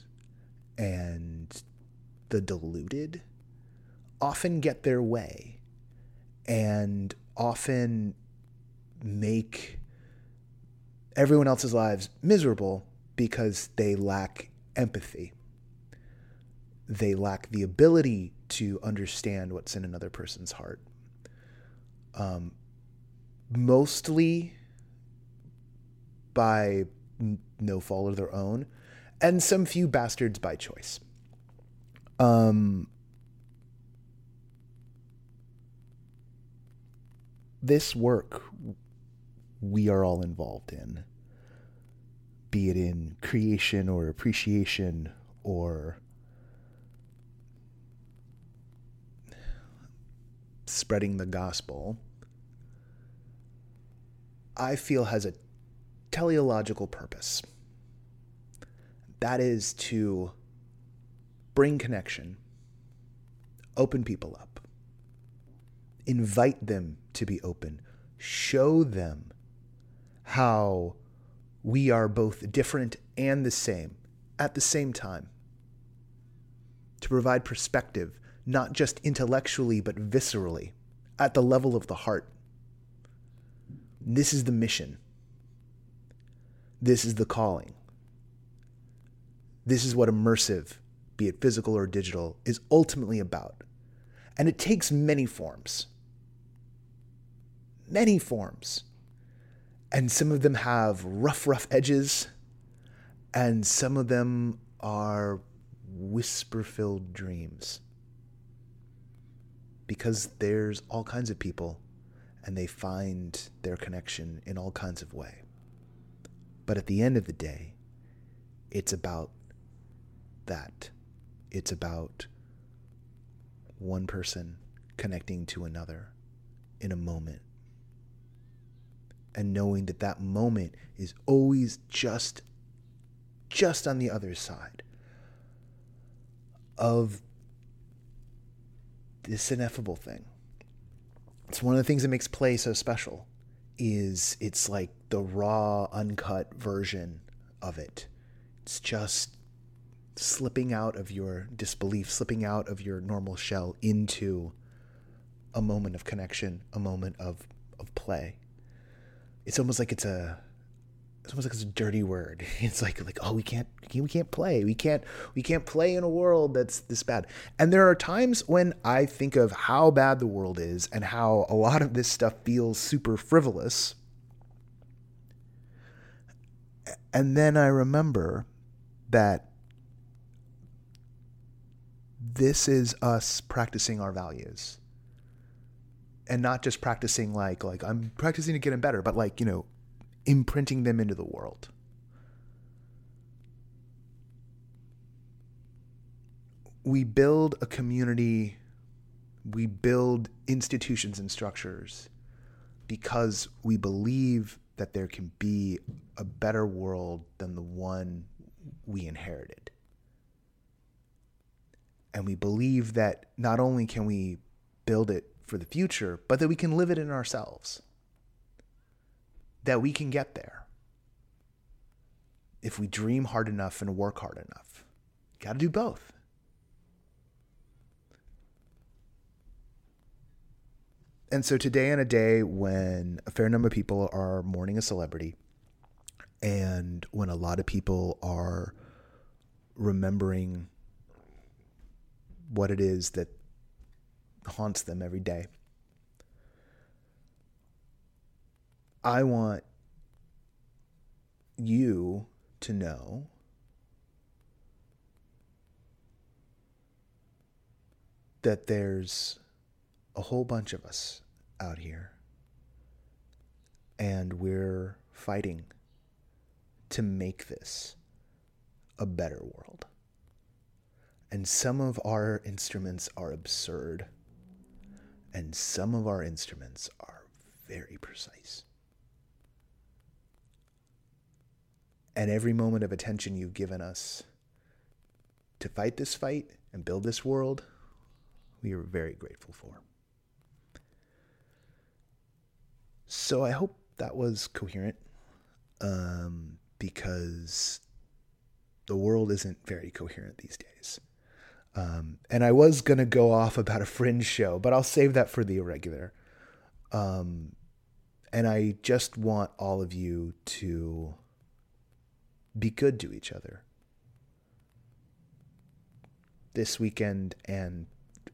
S1: and the deluded often get their way and often make everyone else's lives miserable because they lack empathy. They lack the ability to understand what's in another person's heart. Um, mostly by n- no fault of their own, and some few bastards by choice. Um, this work we are all involved in, be it in creation or appreciation or spreading the gospel, I feel has a teleological purpose. That is to bring connection, open people up, invite them to be open, show them how we are both different and the same at the same time. To provide perspective, not just intellectually, but viscerally, at the level of the heart. This is the mission. This is the calling. This is what immersive, be it physical or digital, is ultimately about. And it takes many forms. Many forms. And some of them have rough, rough edges, and some of them are whisper filled dreams. Because there's all kinds of people, and they find their connection in all kinds of way. But at the end of the day, it's about that. It's about one person connecting to another in a moment. And knowing that that moment is always just just on the other side of this ineffable thing. It's one of the things that makes play so special is it's like the raw uncut version of it. It's just slipping out of your disbelief, slipping out of your normal shell into a moment of connection, a moment of of play. It's almost like it's a it's almost like it's a dirty word. It's like like oh we can't we can't play. We can't we can't play in a world that's this bad. And there are times when I think of how bad the world is and how a lot of this stuff feels super frivolous. And then I remember that this is us practicing our values. And not just practicing like like I'm practicing to get them better, but like, you know, imprinting them into the world. We build a community, we build institutions and structures because we believe that there can be a better world than the one we inherited. And we believe that not only can we build it for the future, but that we can live it in ourselves that we can get there if we dream hard enough and work hard enough. Got to do both. And so today, on a day when a fair number of people are mourning a celebrity, and when a lot of people are remembering what it is that haunts them every day, I want you to know that there's a whole bunch of us out here and we're fighting to make this a better world. And some of our instruments are absurd, and some of our instruments are very precise. and every moment of attention you've given us to fight this fight and build this world, we are very grateful for. So I hope that was coherent um, because the world isn't very coherent these days. Um, and I was going to go off about a fringe show, but I'll save that for the irregular. Um, And I just want all of you to be good to each other this weekend and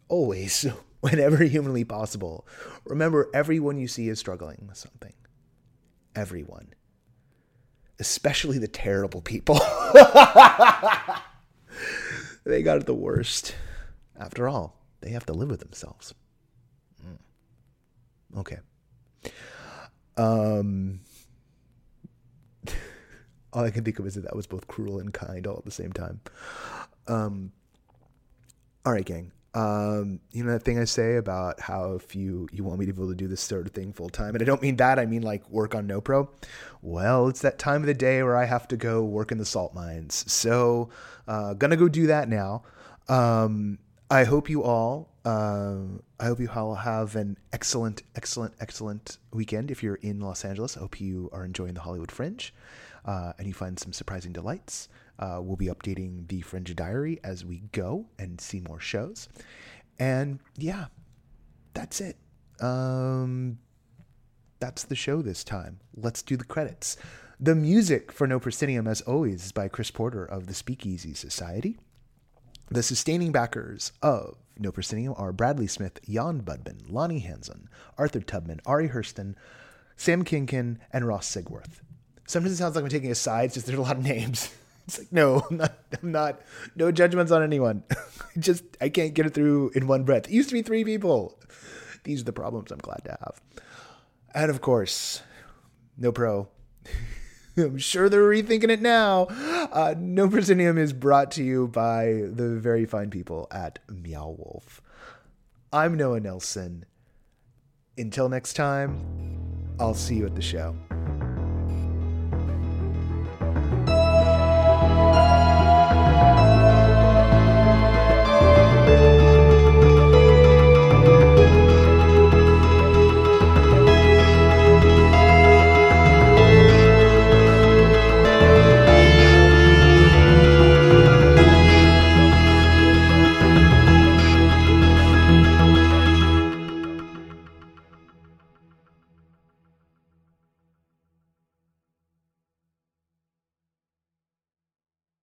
S1: always, whenever humanly possible. Remember, everyone you see is struggling with something. Everyone. Especially the terrible people. they got it the worst. After all, they have to live with themselves. Mm. Okay. Um, all I can think of is that that was both cruel and kind all at the same time. Um, all right, gang. Um, you know that thing I say about how if you you want me to be able to do this sort of thing full time, and I don't mean that. I mean like work on NoPro. Well, it's that time of the day where I have to go work in the salt mines. So, uh, gonna go do that now. Um, I hope you all. Uh, I hope you all have an excellent, excellent, excellent weekend. If you're in Los Angeles, I hope you are enjoying the Hollywood Fringe, uh, and you find some surprising delights. Uh, we'll be updating the Fringe Diary as we go and see more shows. And yeah, that's it. Um, that's the show this time. Let's do the credits. The music for No Proscenium, as always, is by Chris Porter of the Speakeasy Society. The sustaining backers of No Proscenium are Bradley Smith, Jan Budman, Lonnie Hansen, Arthur Tubman, Ari Hurston, Sam Kinkin, and Ross Sigworth. Sometimes it sounds like I'm taking a side, just there's a lot of names. It's like, no, I'm not, I'm not no judgments on anyone. Just, I can't get it through in one breath. It used to be three people. These are the problems I'm glad to have. And of course, no pro. I'm sure they're rethinking it now. Uh, no Proscenium is brought to you by the very fine people at Meow Wolf. I'm Noah Nelson. Until next time, I'll see you at the show.